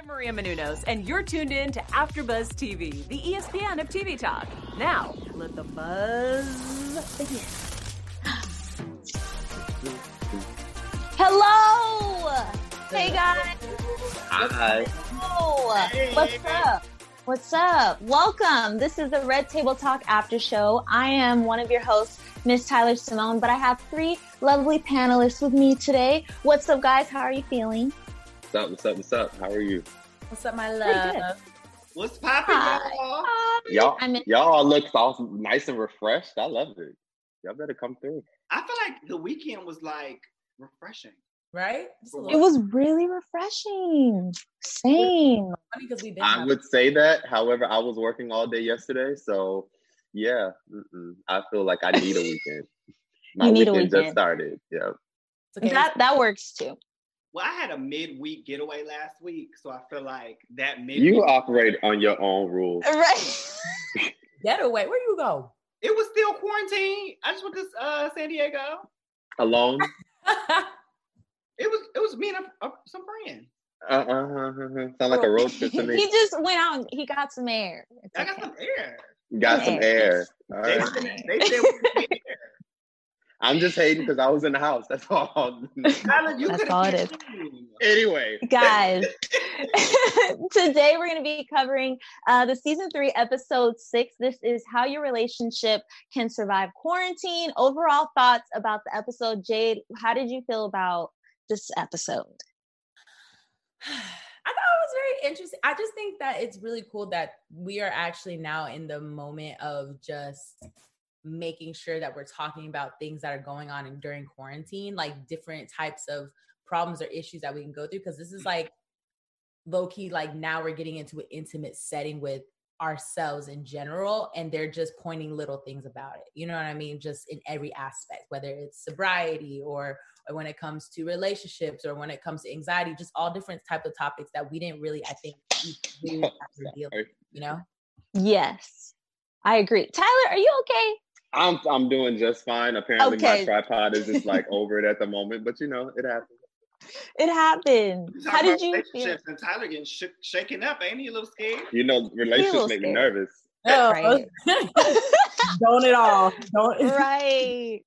I'm Maria Menounos, and you're tuned in to AfterBuzz TV, the ESPN of TV talk. Now, let the buzz begin. Hello! Hey guys! Hi. Hello! What's up? What's up? Welcome. This is the Red Table Talk After Show. I am one of your hosts, Miss Tyler Simone, but I have three lovely panelists with me today. What's up, guys? How are you feeling? What's up? What's up? What's up? How are you? What's up, my love? What's poppin', Hi. y'all? Y'all, I'm in- y'all look all nice and refreshed. I love it. Y'all better come through. I feel like the weekend was like refreshing. Right? It was really refreshing. Same. funny because we've been. I would say that. However, I was working all day yesterday, so yeah, mm-mm. I feel like I need a weekend. My You need a weekend weekend. just started. Yeah. Okay. That that works too. Well, I had a midweek getaway last week, so I feel like that midweek. You operate on your own rules. Right. getaway. Where you go? it was still quarantine. I just went to uh, San Diego. Alone? It was it was me and a, a, some friends. Uh uh. Sound like a road trip to me. he just went out and he got some air. It's I got some air. Got some air. All They, said- they said we could be there. I'm just hating because I was in the house. That's all. Tyler, you That's could've all it been anyway. guys today we're going to be covering uh, the season three episode six this is how your relationship can survive quarantine overall thoughts about the episode jade how did you feel about this episode I thought it was very interesting. I just think that it's really cool that we are actually now in the moment of just making sure that we're talking about things that are going on in, during quarantine, like different types of problems or issues that we can go through. Because this is mm-hmm. like low key, like now we're getting into an intimate setting with ourselves in general, and they're just pointing little things about it. You know what I mean? Just in every aspect, whether it's sobriety or or when it comes to relationships or when it comes to anxiety, just all different type of topics that we didn't really, I think, we really have to deal with, you know? yes i agree tyler are you okay I'm I'm doing just fine. Apparently, Okay. my tripod is just like over it at the moment, but you know, it happens. it happened how did you feel relationships And Tyler getting shook, shaken up, ain't he? A little scared. You know, relationships make me scared. nervous. Right. Don't at all. Don't. right.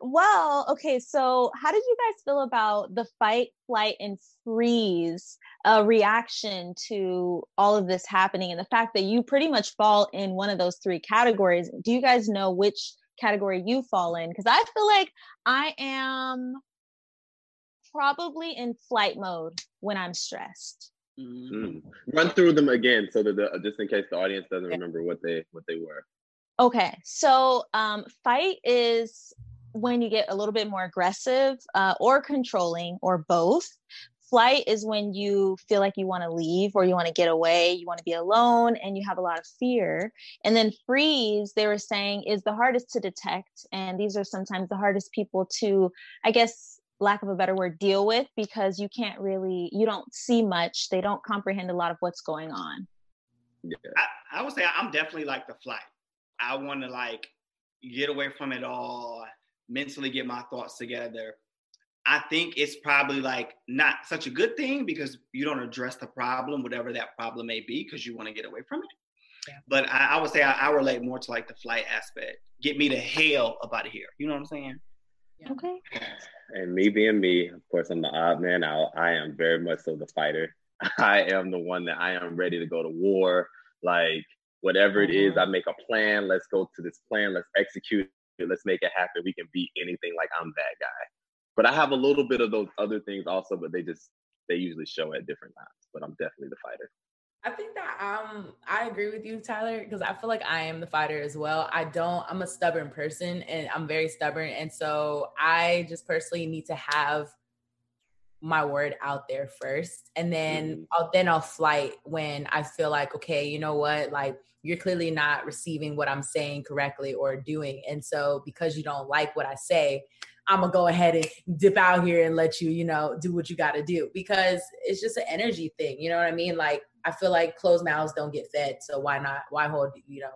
Well, okay. So, how did you guys feel about the fight, flight, and freeze uh, reaction to all of this happening, and the fact that you pretty much fall in one of those three categories? Do you guys know which category you fall in? Because I feel like I am probably in flight mode when I'm stressed. Mhm. Mm. Run through them again, so that the, just in case the audience doesn't Yeah. remember what they what they were. Okay, so um, fight is when you get a little bit more aggressive uh, or controlling or both. Flight is when you feel like you want to leave or you want to get away, you want to be alone, and you have a lot of fear. And then freeze, they were saying, is the hardest to detect. And these are sometimes the hardest people to, I guess, lack of a better word, deal with because you can't really, you don't see much. They don't comprehend a lot of what's going on. Yeah. I, I would say I'm definitely like the flight. I want to like get away from it all, mentally get my thoughts together. I think it's probably like not such a good thing because you don't address the problem, whatever that problem may be, because you want to get away from it. Yeah. But I, I would say I, I relate more to like the flight aspect. Get me to hell about it here. You know what I'm saying? Yeah. Okay. And me being me, of course, I'm the odd man out. I am very much so the fighter. I am the one that I am ready to go to war. Like whatever it is, uh-huh. I make a plan. Let's go to this plan. Let's execute it. Let's make it happen. We can beat anything. Like I'm that guy. But I have a little bit of those other things also, but they just they usually show at different times. But I'm definitely the fighter. I think that um I agree with you, Tyler, because I feel like I am the fighter as well. I don't, I'm a stubborn person and I'm very stubborn. And so I just personally need to have my word out there first. And then Mhm. I'll then I'll flight when I feel like, okay, you know what, like you're clearly not receiving what I'm saying correctly or doing. And so because you don't like what I say, I'm gonna go ahead and dip out here and let you, you know, do what you got to do because it's just an energy thing. You know what I mean? Like I feel like closed mouths don't get fed, so why not? Why hold you know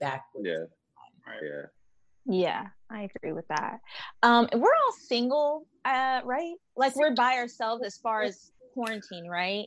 back? with- Yeah. Right. Yeah. Yeah, I agree with that. Um, we're all single, uh, right? Like we're by ourselves as far as quarantine, right?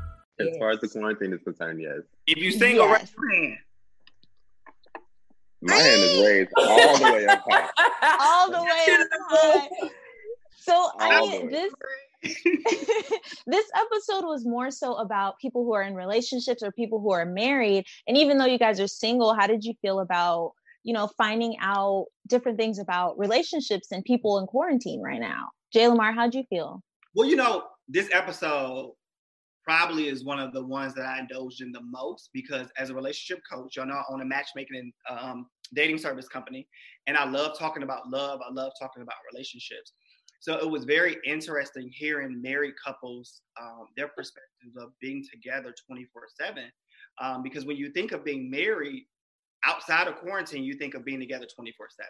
As far as the quarantine is concerned, yes. If you single, Yes. raise your hand. My hand is raised all the way up high. all the way up high. So I All the mean, this this episode was more so about people who are in relationships or people who are married. And even though you guys are single, how did you feel about you know finding out different things about relationships and people in quarantine right now? Jay Lamar, how'd you feel? Well, you know, this episode probably is one of the ones that I indulged in the most because as a relationship coach, y'all know I own a matchmaking and um, dating service company, and I love talking about love. I love talking about relationships. So it was very interesting hearing married couples, um, their perspectives of being together 24 7. Um, because when you think of being married outside of quarantine, you think of being together 24 7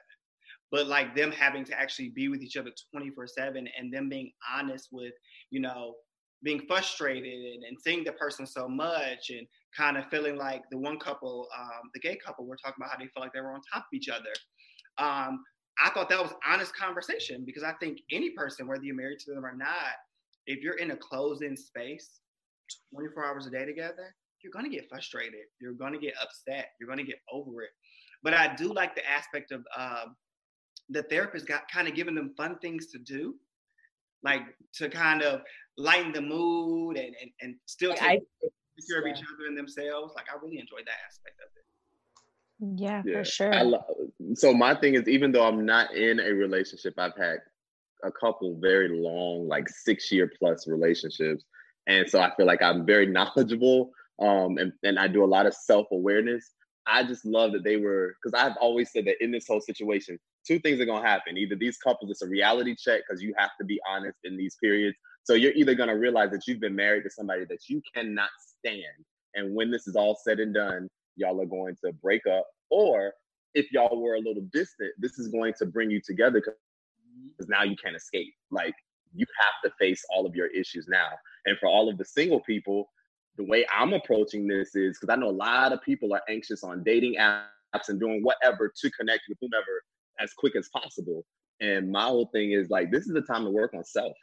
but like them having to actually be with each other 24 7 and them being honest with you know being frustrated and, seeing the person so much and kind of feeling like the one couple um, the gay couple were talking about how they felt like they were on top of each other. Um, i thought that was honest conversation because i think any person whether you're married to them or not if you're in a closed-in space 24 hours a day together you're to get frustrated. You're to get upset. You're to get over it. But i do like the aspect of um, the therapist got kind of giving them fun things to do, like to kind of lighten the mood and and, and still I- take care of each other and themselves. Like I really enjoyed that aspect of it. Yeah, Yeah. for sure. I lo- so my thing is, even though I'm not in a relationship, I've had a couple very long, like six year plus relationships, and so I feel like I'm very knowledgeable, um, and and I do a lot of self awareness. I just love that they were because I've always said that in this whole situation, two things are gonna happen. Either these couples, it's a reality check because you have to be honest in these periods. So you're either gonna realize that you've been married to somebody that you cannot stand, and when this is all said and done, y'all are going to break up, or if y'all were a little distant, this is going to bring you together because now you can't escape. Like you have to face all of your issues now. And for all of the single people, the way I'm approaching this is because I know a lot of people are anxious on dating apps and doing whatever to connect with whomever as quick as possible. And my whole thing is like, this is the time to work on self.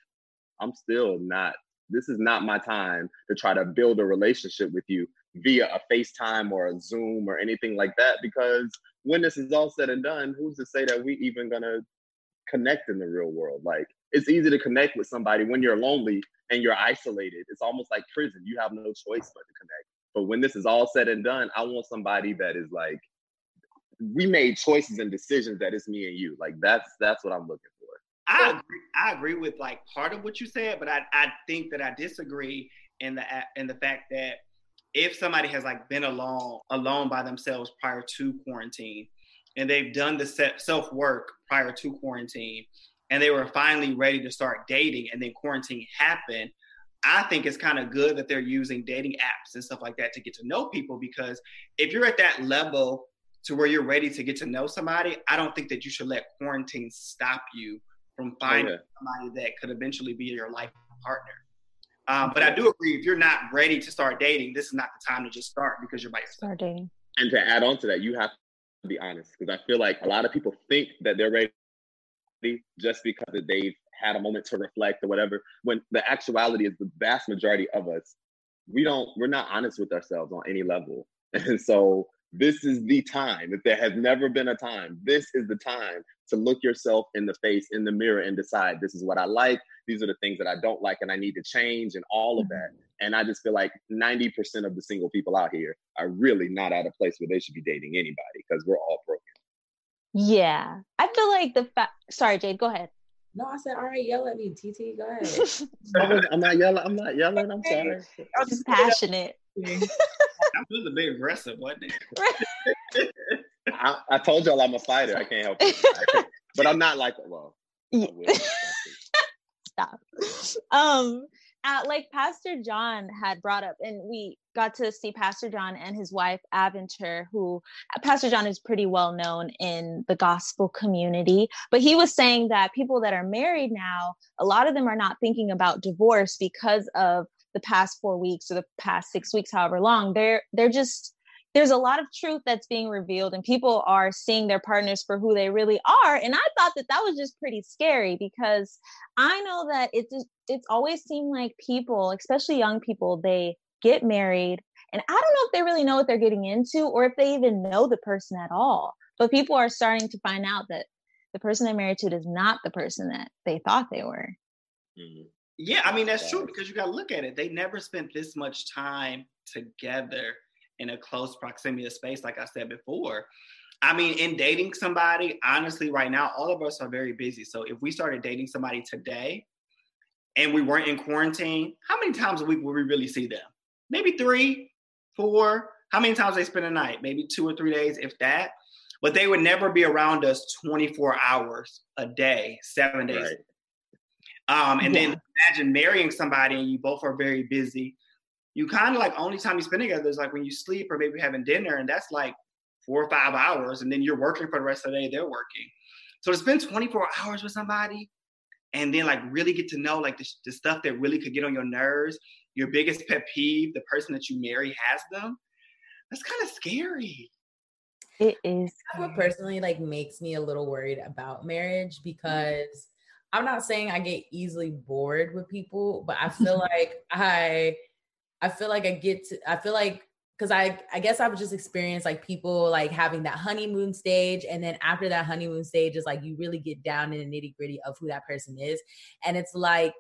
I'm still not, this is not my time to try to build a relationship with you via a FaceTime or a Zoom or anything like that. Because when this is all said and done, who's to say that we even gonna connect in the real world? Like it's easy to connect with somebody when you're lonely and you're isolated. It's almost like prison. You have no choice but to connect. But when this is all said and done, I want somebody that is like, we made choices and decisions that it's me and you. Like that's that's what I'm looking for. I agree, I agree with like part of what you said, but I, I think that I disagree in the in the fact that if somebody has like been alone alone by themselves prior to quarantine, and they've done the self work prior to quarantine, and they were finally ready to start dating, and then quarantine happened. I think it's kind of good that they're using dating apps and stuff like that to get to know people because if you're at that level to where you're ready to get to know somebody, I don't think that you should let quarantine stop you from finding Okay. somebody that could eventually be your life partner. Um, but I do agree if you're not ready to start dating, this is not the time to just start because you're by yourself. Start dating. And to add on to that, you have to be honest because I feel like a lot of people think that they're ready just because they've had a moment to reflect or whatever. When the actuality is the vast majority of us, we don't, we're not honest with ourselves on any level. And so this is the time. If there has never been a time, this is the time to look yourself in the face, in the mirror, and decide this is what I like. These are the things that I don't like, and I need to change, and all of that. Mm-hmm. And I just feel like 90% of the single people out here are really not at a place where they should be dating anybody because we're all broken. Yeah. I feel like the fact sorry, Jade, go ahead. No, I said, all right, yell at me, TT. Go ahead. I was- I'm not yelling. I'm not yelling. I'm sorry. I'm just passionate. That was a bit aggressive, wasn't it? I, I told y'all I'm a fighter. I can't help it. but I'm not like well. Yeah. Stop. Um, uh, like Pastor John had brought up, and we got to see Pastor John and his wife Aventer, who uh, Pastor John is pretty well known in the gospel community. But he was saying that people that are married now, a lot of them are not thinking about divorce because of the past four weeks or the past six weeks, however long. They're they're just there's a lot of truth that's being revealed and people are seeing their partners for who they really are and i thought that that was just pretty scary because i know that it's it's always seemed like people especially young people they get married and i don't know if they really know what they're getting into or if they even know the person at all but people are starting to find out that the person they're married to is not the person that they thought they were mm-hmm. yeah i mean that's true because you got to look at it they never spent this much time together in a close proximity of space, like I said before. I mean, in dating somebody, honestly, right now, all of us are very busy. So if we started dating somebody today and we weren't in quarantine, how many times a week would we really see them? Maybe three, four. How many times they spend a night? Maybe two or three days, if that. But they would never be around us 24 hours a day, seven days. Right. Um, and yeah. then imagine marrying somebody and you both are very busy you kind of like only time you spend together is like when you sleep or maybe having dinner, and that's like four or five hours, and then you're working for the rest of the day. They're working, so to spend 24 hours with somebody, and then like really get to know like the, the stuff that really could get on your nerves, your biggest pet peeve, the person that you marry has them. That's kind of scary. It is. That's what personally like makes me a little worried about marriage mm. because I'm not saying I get easily bored with people, but I feel like I I feel like I get to, I feel like, cause I, I guess I've just experienced like people like having that honeymoon stage. And then after that honeymoon stage is like, you really get down in the nitty gritty of who that person is. And it's like,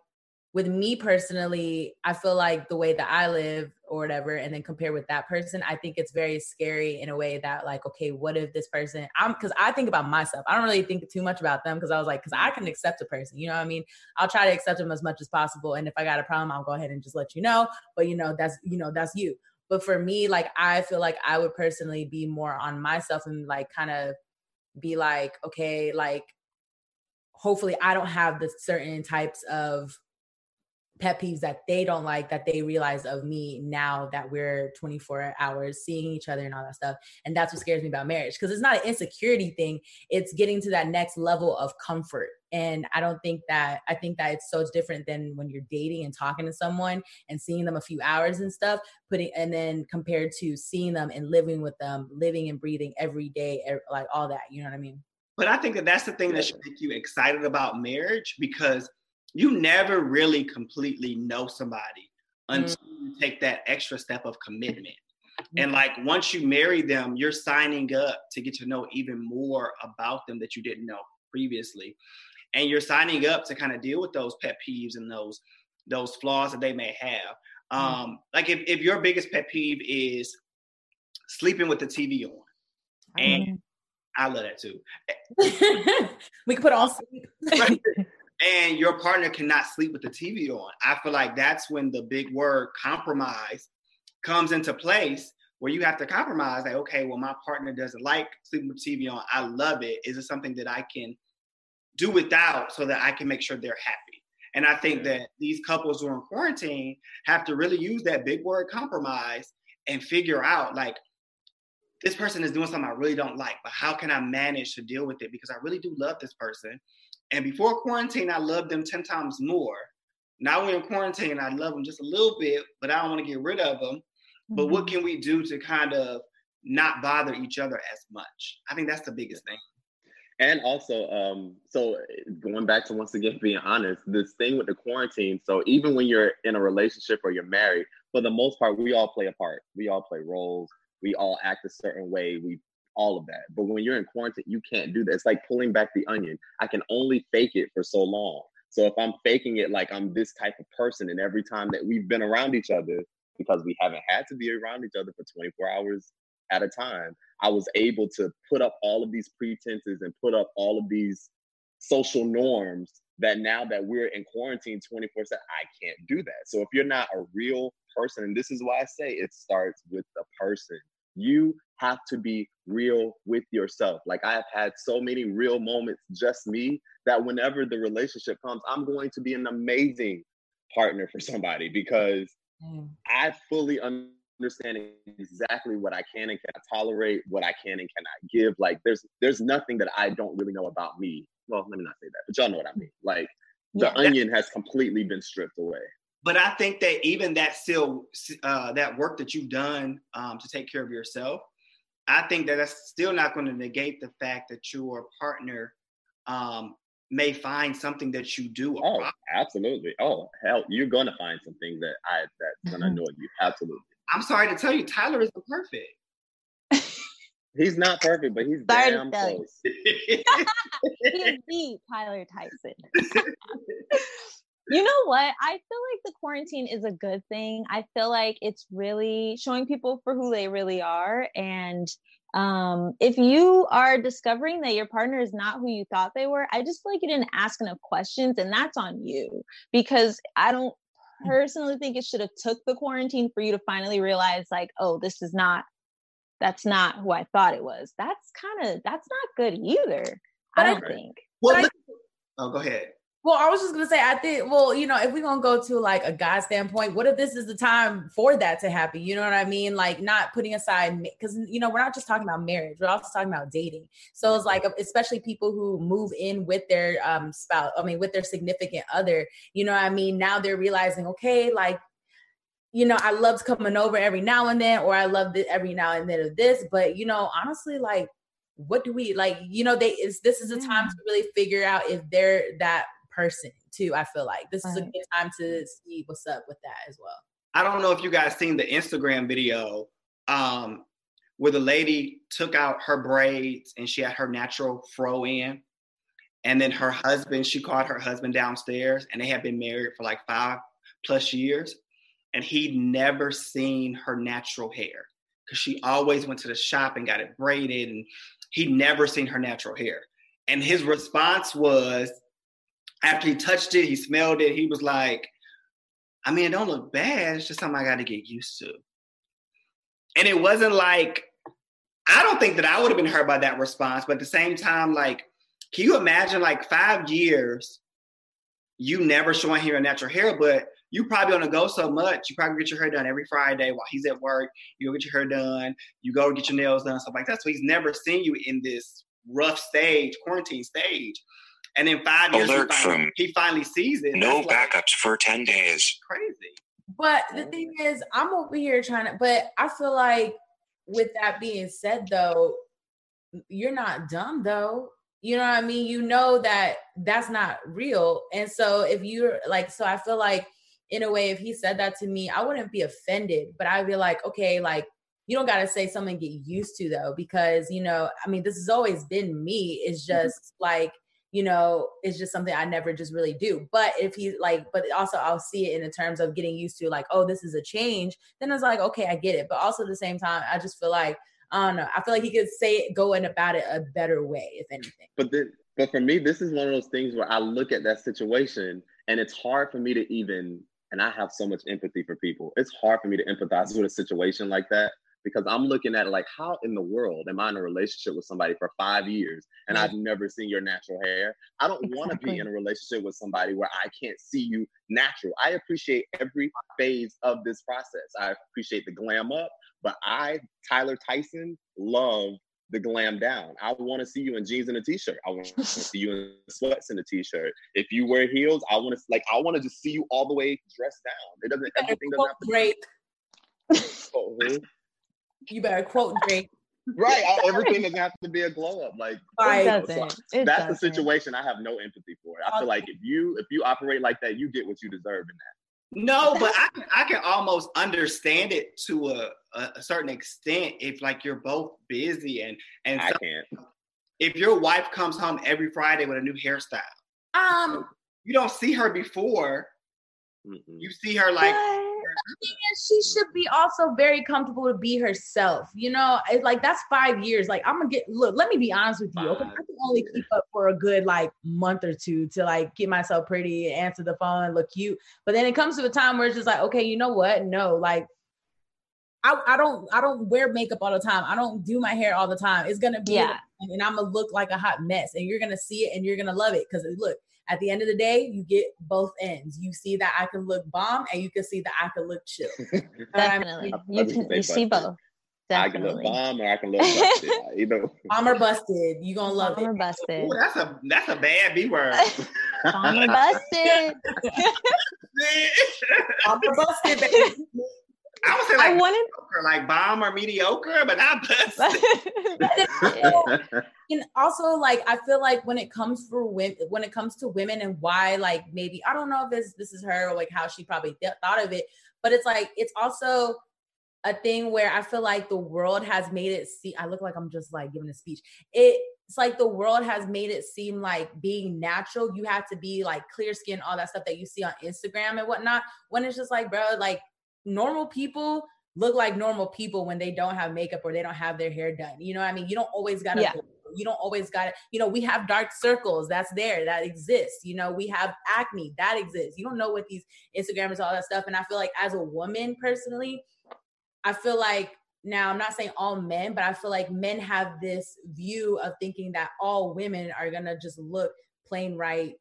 with me personally, I feel like the way that I live or whatever, and then compare with that person, I think it's very scary in a way that, like, okay, what if this person, I'm because I think about myself. I don't really think too much about them because I was like, because I can accept a person, you know what I mean? I'll try to accept them as much as possible. And if I got a problem, I'll go ahead and just let you know. But, you know, that's, you know, that's you. But for me, like, I feel like I would personally be more on myself and like kind of be like, okay, like, hopefully I don't have the certain types of pet peeves that they don't like that they realize of me now that we're 24 hours seeing each other and all that stuff. And that's what scares me about marriage because it's not an insecurity thing. It's getting to that next level of comfort. And i don't think that i think that it's so different than when you're dating and talking to someone and seeing them a few hours and stuff putting and then compared to seeing them and living with them living and breathing every day er, like all that you know what i mean? But i think that that's the thing that should make you excited about marriage because you never really completely know somebody until mm. you take that extra step of commitment. Mm-hmm. And like once you marry them, you're signing up to get to know even more about them that you didn't know previously. And you're signing up to kind of deal with those pet peeves and those those flaws that they may have. Mm. Um, like if, if your biggest pet peeve is sleeping with the TV on, and I love that too. we can put on sleep and your partner cannot sleep with the TV on. I feel like that's when the big word compromise comes into place where you have to compromise like, okay, well, my partner doesn't like sleeping with TV on. I love it. Is it something that I can do without so that I can make sure they're happy? And I think that these couples who are in quarantine have to really use that big word compromise and figure out like, this person is doing something I really don't like, but how can I manage to deal with it? Because I really do love this person. And before quarantine, I loved them 10 times more. Now we're in quarantine, I love them just a little bit, but I don't want to get rid of them. Mm-hmm. But what mm-hmm. can we do to kind of not bother each other as much? I think that's the biggest thing. And also, um, so going back to once again being honest, this thing with the quarantine. So even when you're in a relationship or you're married, for the most part, we all play a part. We all play roles. We all act a certain way. We all of that. But when you're in quarantine, you can't do that. It's like pulling back the onion. I can only fake it for so long. So if I'm faking it like I'm this type of person, and every time that we've been around each other, because we haven't had to be around each other for 24 hours at a time, I was able to put up all of these pretenses and put up all of these social norms that now that we're in quarantine 24 7, I can't do that. So if you're not a real person, and this is why I say it starts with the person. You have to be real with yourself. Like I have had so many real moments, just me, that whenever the relationship comes, I'm going to be an amazing partner for somebody because Mm. I fully understand exactly what I can and cannot tolerate, what I can and cannot give. Like there's there's nothing that I don't really know about me. Well, let me not say that, but y'all know what I mean. Like the Yeah. onion has completely been stripped away. But I think that even that still uh, that work that you've done um, to take care of yourself, I think that that's still not going to negate the fact that your partner um, may find something that you do. Oh, problem. absolutely. Oh, hell, you're gonna find something that I that's gonna annoy you. Absolutely. I'm sorry to tell you, Tyler isn't perfect. He's not perfect, but he's Sorry damn close. he is the Tyler Tyson. you know what? I feel like the quarantine is a good thing. I feel like it's really showing people for who they really are. And um, if you are discovering that your partner is not who you thought they were, I just feel like you didn't ask enough questions, and that's on you because I don't personally think it should have took the quarantine for you to finally realize like, oh, this is not that's not who I thought it was. That's kind of that's not good either. But I I- don't think. well, I- oh, go ahead. Well, I was just gonna say, I think, well, you know, if we're gonna go to like a God standpoint, what if this is the time for that to happen? You know what I mean? Like not putting aside because you know we're not just talking about marriage, we're also talking about dating. So it's like, especially people who move in with their um spouse, I mean, with their significant other. You know what I mean? Now they're realizing, okay, like you know, I loved coming over every now and then, or I loved it every now and then of this. But you know, honestly, like, what do we like? You know, they is this is a time to really figure out if they're that person too. I feel like this is a good time to see what's up with that as well. I don't know if you guys seen the Instagram video um, where the lady took out her braids and she had her natural fro in. And then her husband, she called her husband downstairs and they had been married for like five plus years. And he'd never seen her natural hair because she always went to the shop and got it braided and he'd never seen her natural hair. And his response was, after he touched it, he smelled it, he was like, I mean, it don't look bad. It's just something I got to get used to. And it wasn't like, I don't think that I would have been hurt by that response. But at the same time, like, can you imagine like five years, you never showing him your natural hair, but you probably on the go so much. You probably get your hair done every Friday while he's at work. You go get your hair done. You go get your nails done, stuff like that. So he's never seen you in this rough stage, quarantine stage. And then five years, he Alert finally, from he finally sees it. No That's like backups for 10 days. crazy. But the thing is, I'm over here trying to, but I feel like with that being said, though, you're not dumb though. You know what I mean? You know that that's not real. And so if you're like, so I feel like in a way, if he said that to me, I wouldn't be offended, but I'd be like, okay, like, you don't got to say something get used to though, because, you know, I mean, this has always been me. It's mm-hmm. just like, you know, it's just something I never just really do. But if he like, but also I'll see it in the terms of getting used to like, oh, this is a change. Then it's like, okay, I get it. But also at the same time, I just feel like, I don't know. I feel like he could say it, go in about it a better way, if anything. But then, but for me, this is one of those things where I look at that situation and it's hard for me to even, and I have so much empathy for people. It's hard for me to empathize with a situation like that because I'm looking at it like, how in the world am I in a relationship with somebody for five years and Right. I've never seen your natural hair? I don't want to be in a relationship with somebody where I can't see you natural. I appreciate every phase of this process. I appreciate the glam up, but I, Tyler Tyson, love the glam down. I want to see you in jeans and a t-shirt. I want to see you in sweats and a t-shirt. If you wear heels, I want to like I want to just see you all the way dressed down. It doesn't everything doesn't have to Drake. Oh? You better quote Drake. right. I- everything doesn't have to be a glow up. Like Right. It so doesn't. It that's the situation I have no empathy for. I feel like if you if you operate like that, you get what you deserve in that. No, but I can I can almost understand it to a, a, a certain extent if like you're both busy and and I so- can't. if your wife comes home every Friday with a new hairstyle, Um, you don't see her before. Mm-mm. You see her like And she should be also very comfortable to be herself. You know, it's like that's five years. Like I'm gonna get look. Let me be honest with you. Okay, I can only keep up for a good like month or two to like get myself pretty, answer the phone, look cute. But then it comes to a time where it's just like, okay, you know what? No, like I, I don't I don't wear makeup all the time. I don't do my hair all the time. It's gonna be Yeah. and I'm gonna look like a hot mess, and you're gonna see it and you're gonna love it because look. At the end of the day, you get both ends. You see that I can look bomb, and you can see that I can look chill. You I mean? Definitely. You can you see busted. both. I can look bomb or I can look busted. you know. Bomb or busted, you gonna love Bomber it. busted. Ooh, that's a that's a bad B word. Bomber busted. Bomb or busted, baby. I would say I like wanted mediocre, like bomb or mediocre, but not busted. and also like I feel like when it comes for women, when it comes to women and why like maybe I don't know if this this is her or like how she probably th- thought of it, but it's like it's also a thing where I feel like the world has made it see. I look like I'm just like giving a speech. It, it's like the world has made it seem like being natural. You have to be like clear skin, all that stuff that you see on Instagram and whatnot. When it's just like, bro, like normal people look like normal people when they don't have makeup or they don't have their hair done. You know what I mean? You don't always gotta Yeah. you don't always got to, you know, we have dark circles that's there, that exists. You know, we have acne that exists. You don't know what these Instagrammers, all that stuff. And I feel like as a woman personally, I feel like now I'm not saying all men, but I feel like men have this view of thinking that all women are gonna just look plain right,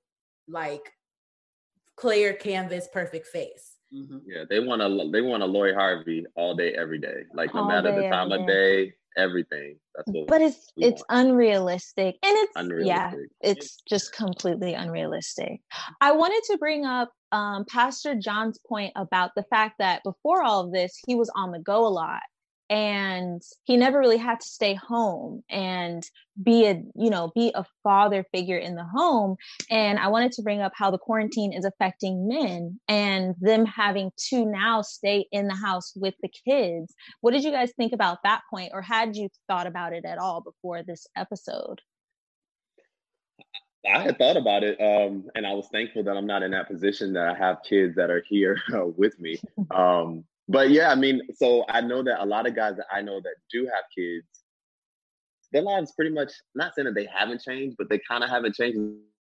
like clear canvas, perfect face. Mhm. Yeah, they want to they want a Lori Harvey all day, every day. Like no All matter day, the time of day, everything. That's what but it's we it's unrealistic and it's yeah it's just completely unrealistic i wanted to bring up um, pastor john's point about the fact that before all of this he was on the go a lot and he never really had to stay home and be a you know be a father figure in the home. And i wanted to bring up how the quarantine is affecting men and them having to now stay in the house with the kids. What did you guys think about that point or had you thought about it at all before this episode? I had thought about it, um, and I was thankful that I'm not in that position that I have kids that are here with me. Um, but yeah, I mean, so I know that a lot of guys that I know that do have kids, their lives pretty much not saying that they haven't changed, but they kind of haven't changed.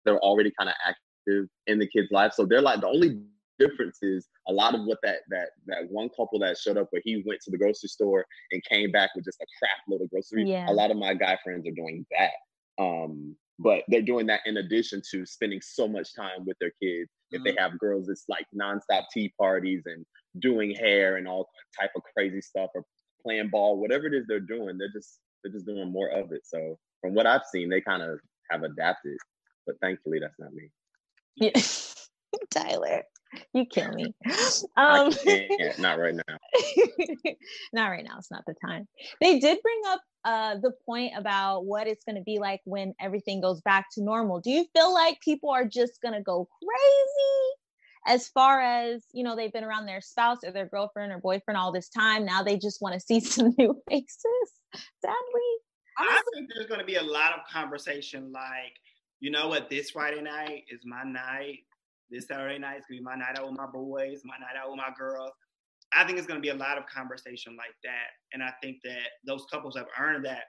They're already kind of active in the kids' life, so they're like the only difference is a lot of what that that that one couple that showed up where he went to the grocery store and came back with just a crap load of groceries. Yeah. A lot of my guy friends are doing that. Um, but they're doing that in addition to spending so much time with their kids. If they have girls, it's like nonstop tea parties and doing hair and all type of crazy stuff or playing ball, whatever it is they're doing, they're just they're just doing more of it. So from what I've seen, they kind of have adapted. But thankfully, that's not me. Yeah. Tyler, you kill me. I Um, can't, not right now. not right now. It's not the time. They did bring up uh, the point about what it's going to be like when everything goes back to normal. Do you feel like people are just going to go crazy as far as, you know, they've been around their spouse or their girlfriend or boyfriend all this time? Now they just want to see some new faces, sadly. I think there's going to be a lot of conversation like, you know what, this Friday night is my night. This Saturday night is going to be my night out with my boys, my night out with my girls. I think it's going to be a lot of conversation like that. And I think that those couples have earned that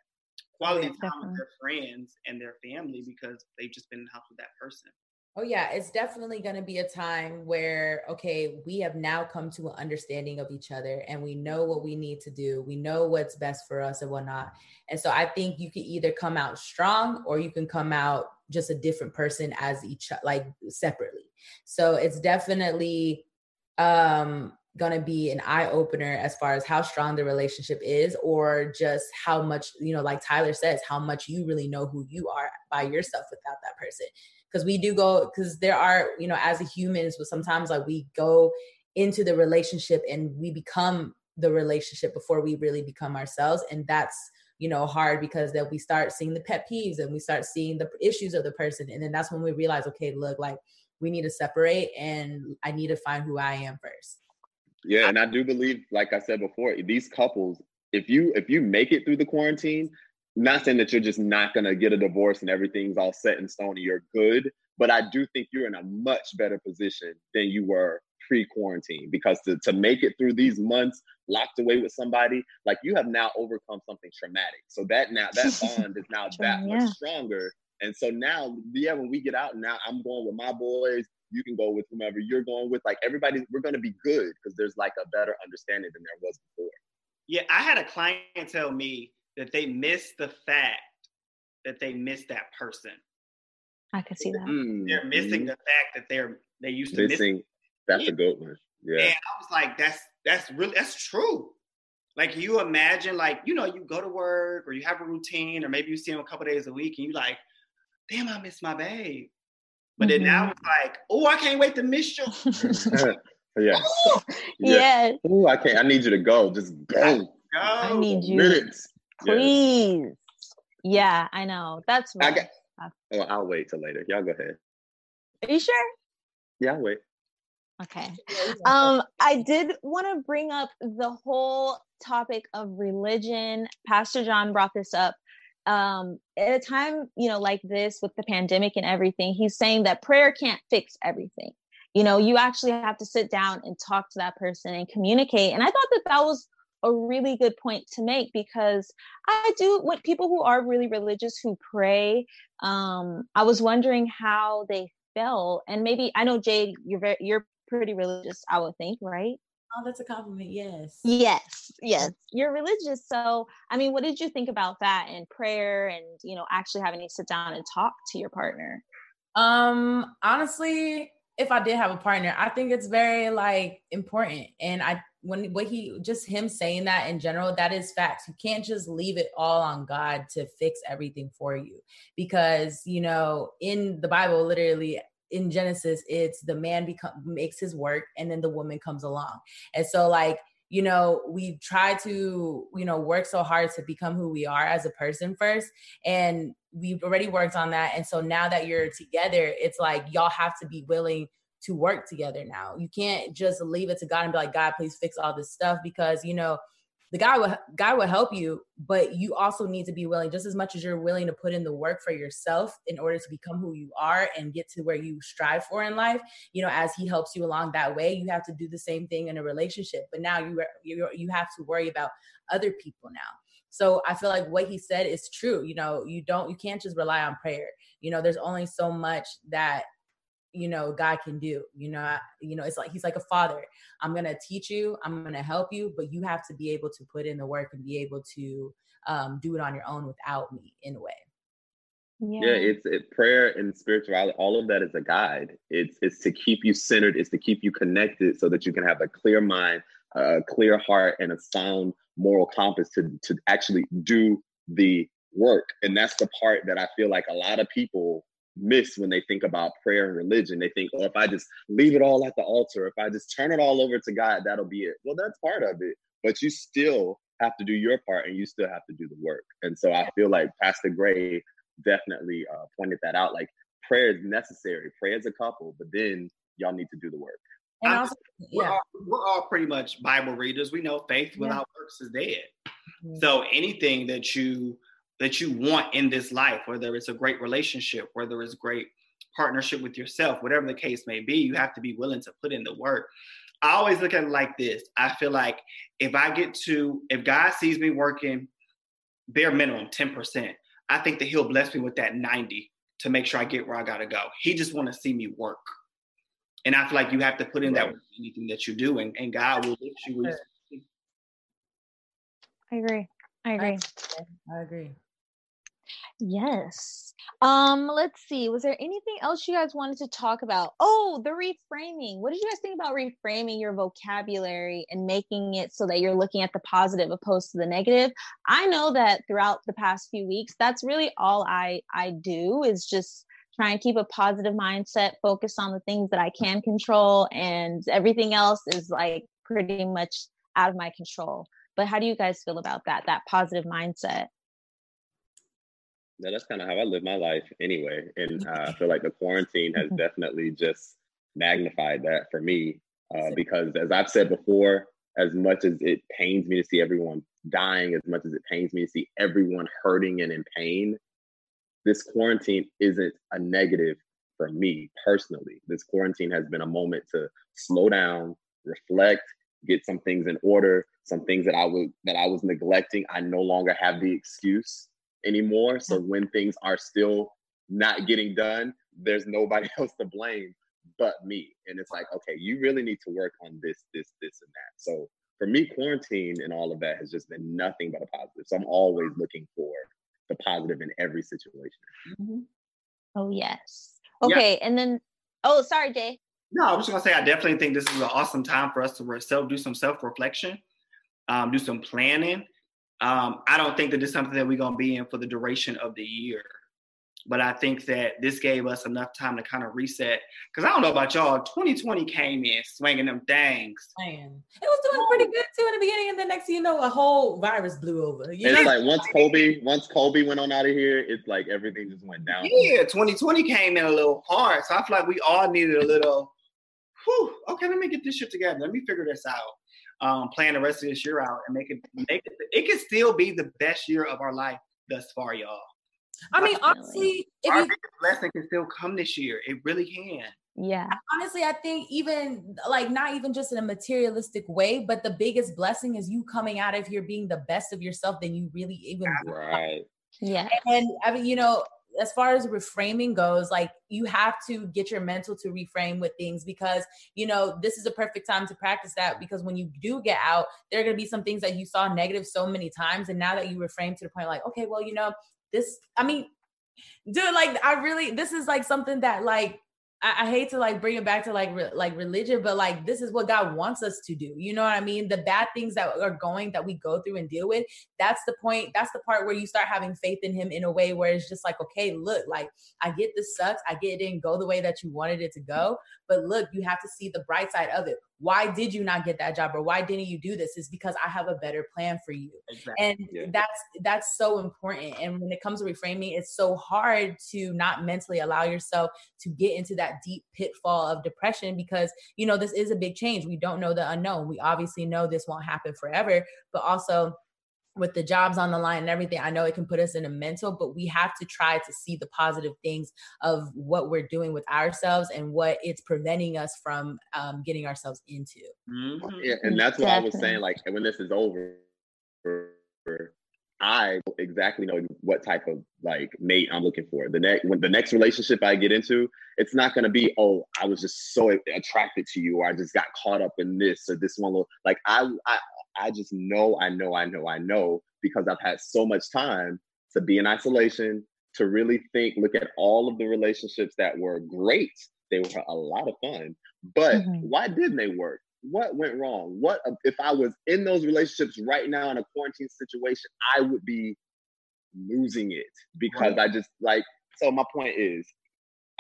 quality Yeah, time with their friends and their family because they've just been in the house with that person. Oh yeah, it's definitely going to be a time where okay, we have now come to an understanding of each other and we know what we need to do. We know what's best for us and whatnot. And so I think you can either come out strong or you can come out just a different person as each like separately. So it's definitely um going to be an eye opener as far as how strong the relationship is or just how much, you know, like Tyler says, how much you really know who you are by yourself without that person because we do go because there are you know as humans but sometimes like we go into the relationship and we become the relationship before we really become ourselves. And that's you know hard because then we start seeing the pet peeves and we start seeing the issues of the person. And then that's when we realize okay look like we need to separate and i need to find who i am first. Yeah, and I do believe, like I said before, these couples, if you if you make it through the quarantine, not saying that you're just not gonna get a divorce and everything's all set in stone and you're good, but I do think you're in a much better position than you were pre-quarantine because to, to make it through these months locked away with somebody, like you have now overcome something traumatic. So that now that bond is now that Yeah. much stronger. And so now, yeah, when we get out, now I'm going with my boys. You can go with whomever you're going with. Like everybody, we're going to be good because there's like a better understanding than there was before. Yeah, I had a client tell me that they miss the fact that they miss that person. I could see that. Mm, They're missing the fact that they're they used to miss. missing. That's Yeah. a good one. Yeah. And I was like, that's that's really that's true. Like you imagine, like you know, you go to work or you have a routine, or maybe you see them a couple days a week, and you like, damn, I miss my babe. But then now it's like, oh, I can't wait to miss you. yeah. Yeah. Yeah, Ooh, I can't. I need you to go. Just go. I Go. need you. Minutes. Yeah. Please. Yeah, I know. That's I rough. got. Oh, I'll wait till later. Y'all go ahead. Are you sure? Yeah, I'll wait. Okay. Um, I did want to bring up the whole topic of religion. Pastor John brought this up. Um, at a time, you know, like this with the pandemic and everything, he's saying that prayer can't fix everything. You know, you actually have to sit down and talk to that person and communicate. And I thought that that was a really good point to make because I do with people who are really religious who pray. Um, I was wondering how they felt, and maybe I know Jade, you're very, you're pretty religious, I would think, right? Oh, that's a compliment. Yes. Yes, yes, you're religious. So, I mean, what did you think about that and prayer and, you know, actually having to sit down and talk to your partner? Um, honestly, if I did have a partner, I think it's very like important. And I when what he just him saying that in general, that is facts. You can't just leave it all on God to fix everything for you. Because, you know, in the Bible, literally in Genesis, it's the man become makes his work and then the woman comes along. And so like you know we try to you know work so hard to become who we are as a person first and we've already worked on that and so now that you're together it's like y'all have to be willing to work together now. You can't just leave it to god and be like god please fix all this stuff because you know the guy will god will help you but you also need to be willing just as much as you're willing to put in the work for yourself in order to become who you are and get to where you strive for in life you know as he helps you along that way you have to do the same thing in a relationship. But now you you're, you have to worry about other people now. So i feel like what he said is true you know you don't you can't just rely on prayer. You know there's only so much that you know god can do you know I- you know it's like he's like a father i'm gonna teach you i'm gonna help you but you have to be able to put in the work and be able to um, do it on your own without me in a way Yeah, it's it, prayer and spirituality. All of that is a guide. It's it's to keep you centered. It's to keep you connected, so that you can have a clear mind, a clear heart, and a sound moral compass to to actually do the work. And that's the part that I feel like a lot of people miss when they think about prayer and religion. They think, oh, if I just leave it all at the altar, if I just turn it all over to God, that'll be it. Well, that's part of it, but you still have to do your part, and you still have to do the work. And so I feel like Pastor Gray definitely uh, pointed that out. Like prayer is necessary. Prayer is a couple, but then y'all need to do the work. and I'm- We're, yeah all, we're all pretty much Bible readers. We know faith Yeah. without works is dead. Mhm. So anything that you that you want in this life, whether it's a great relationship, whether it's great partnership with yourself, whatever the case may be, you have to be willing to put in the work. I always look at it like this. I feel like if I get to, if God sees me working bare minimum 10%, I think that he'll bless me with that 90 to make sure I get where I gotta go. He just wanna see me work. And I feel like you have to put in that work anything that you do, and, and God will lift you. where you- I agree. I agree. i agree Yes. Um, let's see. Was there anything else you guys wanted to talk about? Oh, the reframing. What did you guys think about reframing your vocabulary and making it so that you're looking at the positive opposed to the negative? I know that throughout the past few weeks, that's really all I I do is just try and keep a positive mindset, focus on the things that I can control, and everything else is like pretty much out of my control. But how do you guys feel about that? That positive mindset? Yeah, that's kind of how I live my life anyway. And uh, I feel like the quarantine has definitely just magnified that for me. Uh, because as I've said before, as much as it pains me to see everyone dying, as much as it pains me to see everyone hurting and in pain, this quarantine isn't a negative for me personally. This quarantine has been a moment to slow down, reflect, get some things in order, some things that I was that I was neglecting. I no longer have the excuse anymore. So when things are still not getting done, there's nobody else to blame but me. And it's like, okay, you really need to work on this, this, this, and that. So for me, quarantine and all of that has just been nothing but a positive. So I'm always looking for the positive in every situation. Mm-hmm. Oh yes. Okay, yeah. and then oh, sorry, Jay. No, I was just gonna say I definitely think this is an awesome time for us to self do some self reflection, um, do some planning. Um, I don't think that this is something that we're gonna be in for the duration of the year. But I think that this gave us enough time to kind of reset. Because I don't know about y'all, 2020 came in swinging them things. Man, it was doing pretty good too in the beginning, and then next thing you know, a whole virus blew over. You it's know? like once Kobe, once Kobe went on out of here, it's like everything just went down. Yeah, 2020 came in a little hard, so I feel like we all needed a little. Whew, okay, let me get this shit together. Let me figure this out. Um, plan the rest of this year out and make it make it. It can still be the best year of our life thus far, y'all. I mean, honestly, if our you, blessing can still come this year. It really can. Yeah. Honestly, I think even like not even just in a materialistic way, but the biggest blessing is you coming out of here being the best of yourself than you really even right. Yeah. And I mean, you know, as far as reframing goes, like you have to get your mental to reframe with things because you know this is a perfect time to practice that because when you do get out, there are going to be some things that you saw negative so many times, and now that you reframe to the point like, okay, well, you know, this i mean dude like i really this is like something that like I, I, hate to like bring it back to like re- like religion, but like this is what God wants us to do. You know what I mean? The bad things that are going that we go through and deal with. That's the point. That's the part where you start having faith in Him in a way where it's just like, okay, look, like I get this sucks. I get it didn't go the way that you wanted it to go, but look, you have to see the bright side of it. Why did you not get that job, or why didn't you do this? Is because I have a better plan for you, exactly. and yeah. that's that's so important. And when it comes to reframing, it's so hard to not mentally allow yourself to get into that deep pitfall of depression because you know this is a big change we don't know the unknown we obviously know this won't happen forever but also with the jobs on the line and everything i know it can put us in a mental but we have to try to see the positive things of what we're doing with ourselves and what it's preventing us from um, getting ourselves into mm-hmm. yeah and that's what Definitely. i was saying like when this is over I exactly know what type of like mate I'm looking for. The next when the next relationship I get into, it's not gonna be, oh, I was just so attracted to you, or I just got caught up in this or this one little like I I I just know, I know, I know, I know, because I've had so much time to be in isolation, to really think, look at all of the relationships that were great. They were a lot of fun. But mm-hmm. why didn't they work? what went wrong? What if I was in those relationships right now in a quarantine situation? I would be losing it because right. I just like. So my point is,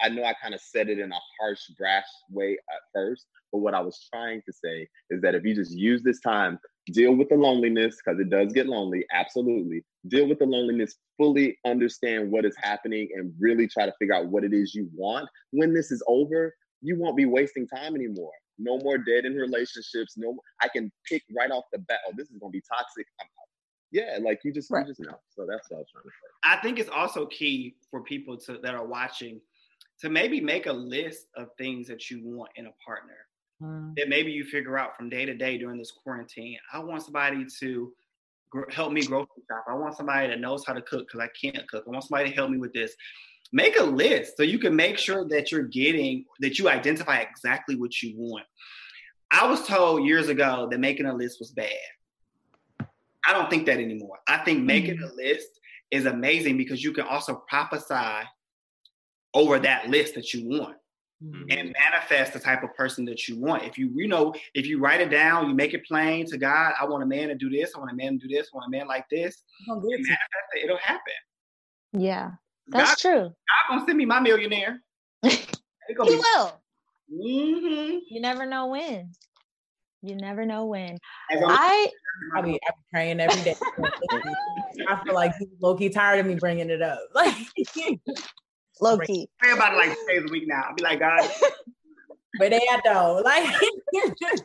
I know I kind of said it in a harsh, brash way at first, but what I was trying to say is that if you just use this time, deal with the loneliness because it does get lonely. Absolutely, deal with the loneliness. Fully understand what is happening and really try to figure out what it is you want. When this is over, you won't be wasting time anymore no more dead in relationships. No, I can pick right off the bat. Oh, this is gonna be toxic. Yeah, like you just right. you just know. So that's what I was trying to say. I think it's also key for people to that are watching to maybe make a list of things that you want in a partner. Mm. That maybe you figure out from day to day during this quarantine. I want somebody to gr- help me grocery shop. I want somebody that knows how to cook because I can't cook. I want somebody to help me with this make a list so you can make sure that you're getting that you identify exactly what you want. I was told years ago that making a list was bad. I don't think that anymore. I think making mm-hmm. a list is amazing because you can also prophesy over that list that you want mm-hmm. and manifest the type of person that you want. If you, you know, if you write it down, you make it plain to God, I want a man to do this, I want a man to do this, I want a man like this, manifest it, it'll happen. Yeah. That's God, true. God gonna send me my millionaire. he will. Mm-hmm. You never know when. You never know when. I I mean, I'm praying every day. I feel like he's low key tired of me bringing it up. Like low key. Pray about it like days a week now. I'll be like, God. but they though, like.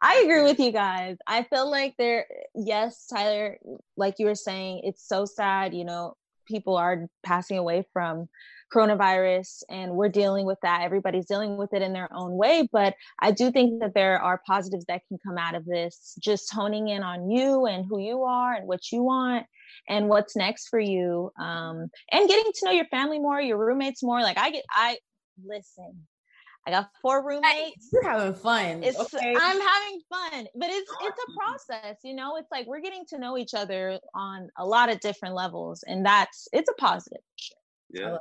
I agree with you guys. I feel like there, yes, Tyler, like you were saying, it's so sad, you know, people are passing away from coronavirus and we're dealing with that everybody's dealing with it in their own way but i do think that there are positives that can come out of this just honing in on you and who you are and what you want and what's next for you um, and getting to know your family more your roommates more like i get i listen I got four roommates. You're having fun. It's okay? I'm having fun, but it's it's a process, you know. It's like we're getting to know each other on a lot of different levels, and that's it's a positive. Yeah.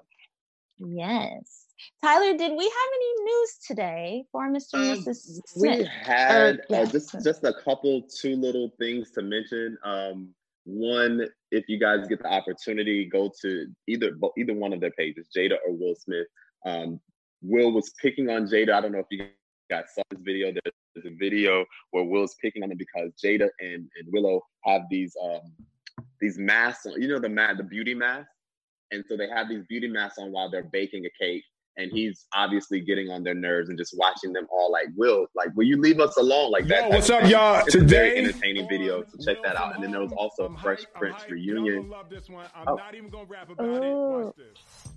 Yes. Tyler, did we have any news today for Mr. and Um, Mrs. We Smith? had yeah. uh, just just a couple, two little things to mention. Um, one, if you guys get the opportunity, go to either either one of their pages, Jada or Will Smith. Um, Will was picking on Jada. I don't know if you guys saw this video. There's, there's a video where Will's picking on him because Jada and, and Willow have these um, these masks. You know the mat, the beauty mask, and so they have these beauty masks on while they're baking a cake and he's obviously getting on their nerves and just watching them all like, Will, like, will you leave us alone? Like that. Yo, what's up, y'all? It's a very Today- entertaining video, so check that out. And then there was also a Fresh Prince reunion. love this one. I'm Oh. not even gonna rap about it. Watch this.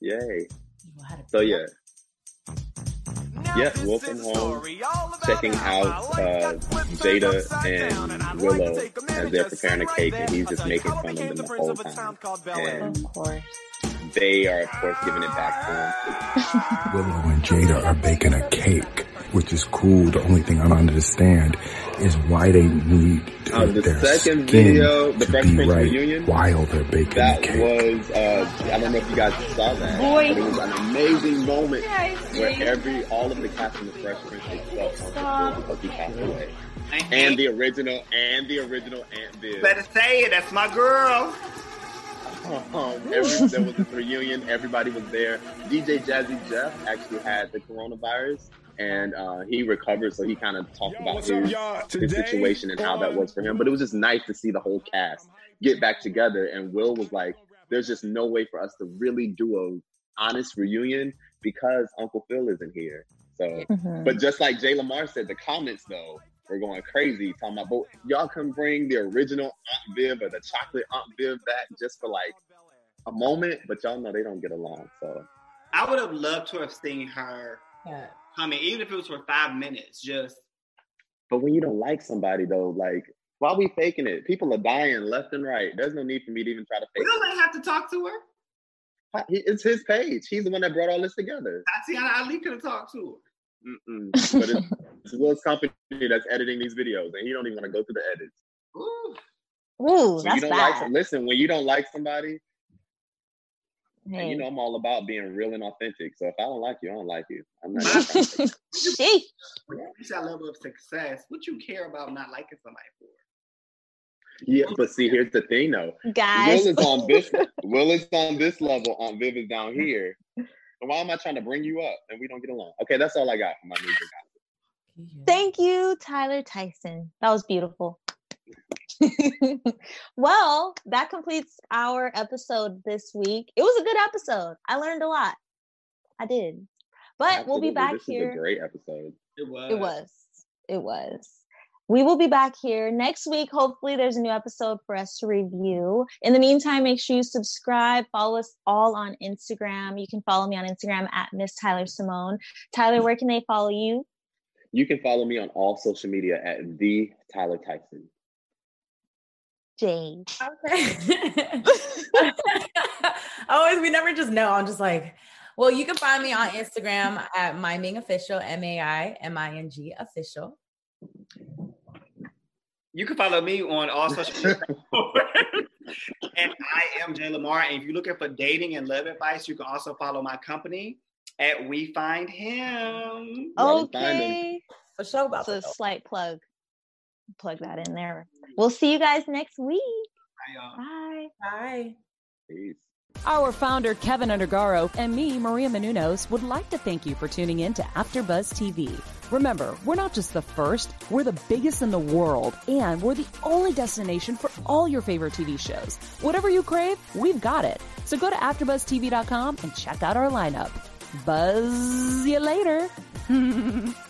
Yay! You had a So yeah, yeah, Wilson Home checking out uh, Jada and Willow as they're preparing a cake, and he's just making fun of them the whole time. And they are, of course, giving it back to him. Willow and Jada are baking a cake, which is cool. The only thing I don't understand is why they need Uh, the their second skin video, the to Fresh be Prince right reunion, while they're baking That the cake. was, uh, I don't know if you guys saw that. Boy. but It was an amazing moment Yes, where yes. every, all of the cast in the Fresh Prince except Stop. Uncle Phil because he passed away. And, And the original, and the original Aunt Viv. better say it. That's my girl. Um, every, there was this reunion. Everybody was there. DJ Jazzy Jeff actually had the coronavirus, and uh, he recovered. So he kind of talked Yo, about what's his, up, his situation and how that was for him. But it was just nice to see the whole cast get back together. And Will was like, "There's just no way for us to really do a honest reunion because Uncle Phil isn't here." So, Mhm. but just like Jay Lamar said, the comments though were going crazy, talking about, "But y'all can bring the original Aunt Viv or the chocolate Aunt Viv back just for like a moment." But y'all know they don't get along. So, I would have loved to have seen her Yeah. Come in, even if it was for five minutes. Just but when you don't like somebody though, like. Why we faking it? People are dying left and right. There's no need for me to even try to we don't have to talk to her. It's his page. He's the one that brought all this together. Tatyana Ali could have talked to her. Mm-mm. But it's, it's Will's company that's editing these videos, and he don't even want to go through the edits. Ooh. Ooh, When that's you don't like, bad. listen, when you don't like somebody, and you know I'm all about being real and authentic. So if I don't like you, I don't like you. I'm not. trying to fake it. Sheesh. When you reach that level of success, what you care about not liking somebody for? yeah, but see, here's the thing though. Guys. Will is on this. Will is on this level. Aunt Viv is down here. So why am I trying to bring you up and we don't get along? Okay, that's all I got for my music. Thank you, Tyler Tyson. That was beautiful. well, that completes our episode this week. It was a good episode. I learned a lot. I did. But we'll be back this here. is a great episode. It was. It was. It was. We will be back here next week. Hopefully, there's a new episode for us to review. In the meantime, make sure you subscribe. Follow us all on Instagram. You can follow me on Instagram at Miss Tyler Simone. Tyler, where can they follow you? You can follow me on all social media at the Tyler Tyson. Jade. Okay. Always, we never just know. I'm just like, well, you can find me on Instagram at Miming Official, M A I M I N G Official. You can follow me on all social media. and I am Jay Lamar. And if you're looking for dating and love advice, you can also follow my company at We Find Him. Y'all find him. Okay. For sure about So, that. though. slight plug. Plug that in there. We'll see you guys next week. Hi, y'all. Bye. Bye. Peace. Our founder, Kevin Undergaro, and me, Maria Menounos, would like to thank you for tuning in to AfterBuzz TV. Remember, we're not just the first, we're the biggest in the world, and we're the only destination for all your favorite TV shows. Whatever you crave, we've got it. So go to AfterBuzzTV.com and check out our lineup. Buzz you later.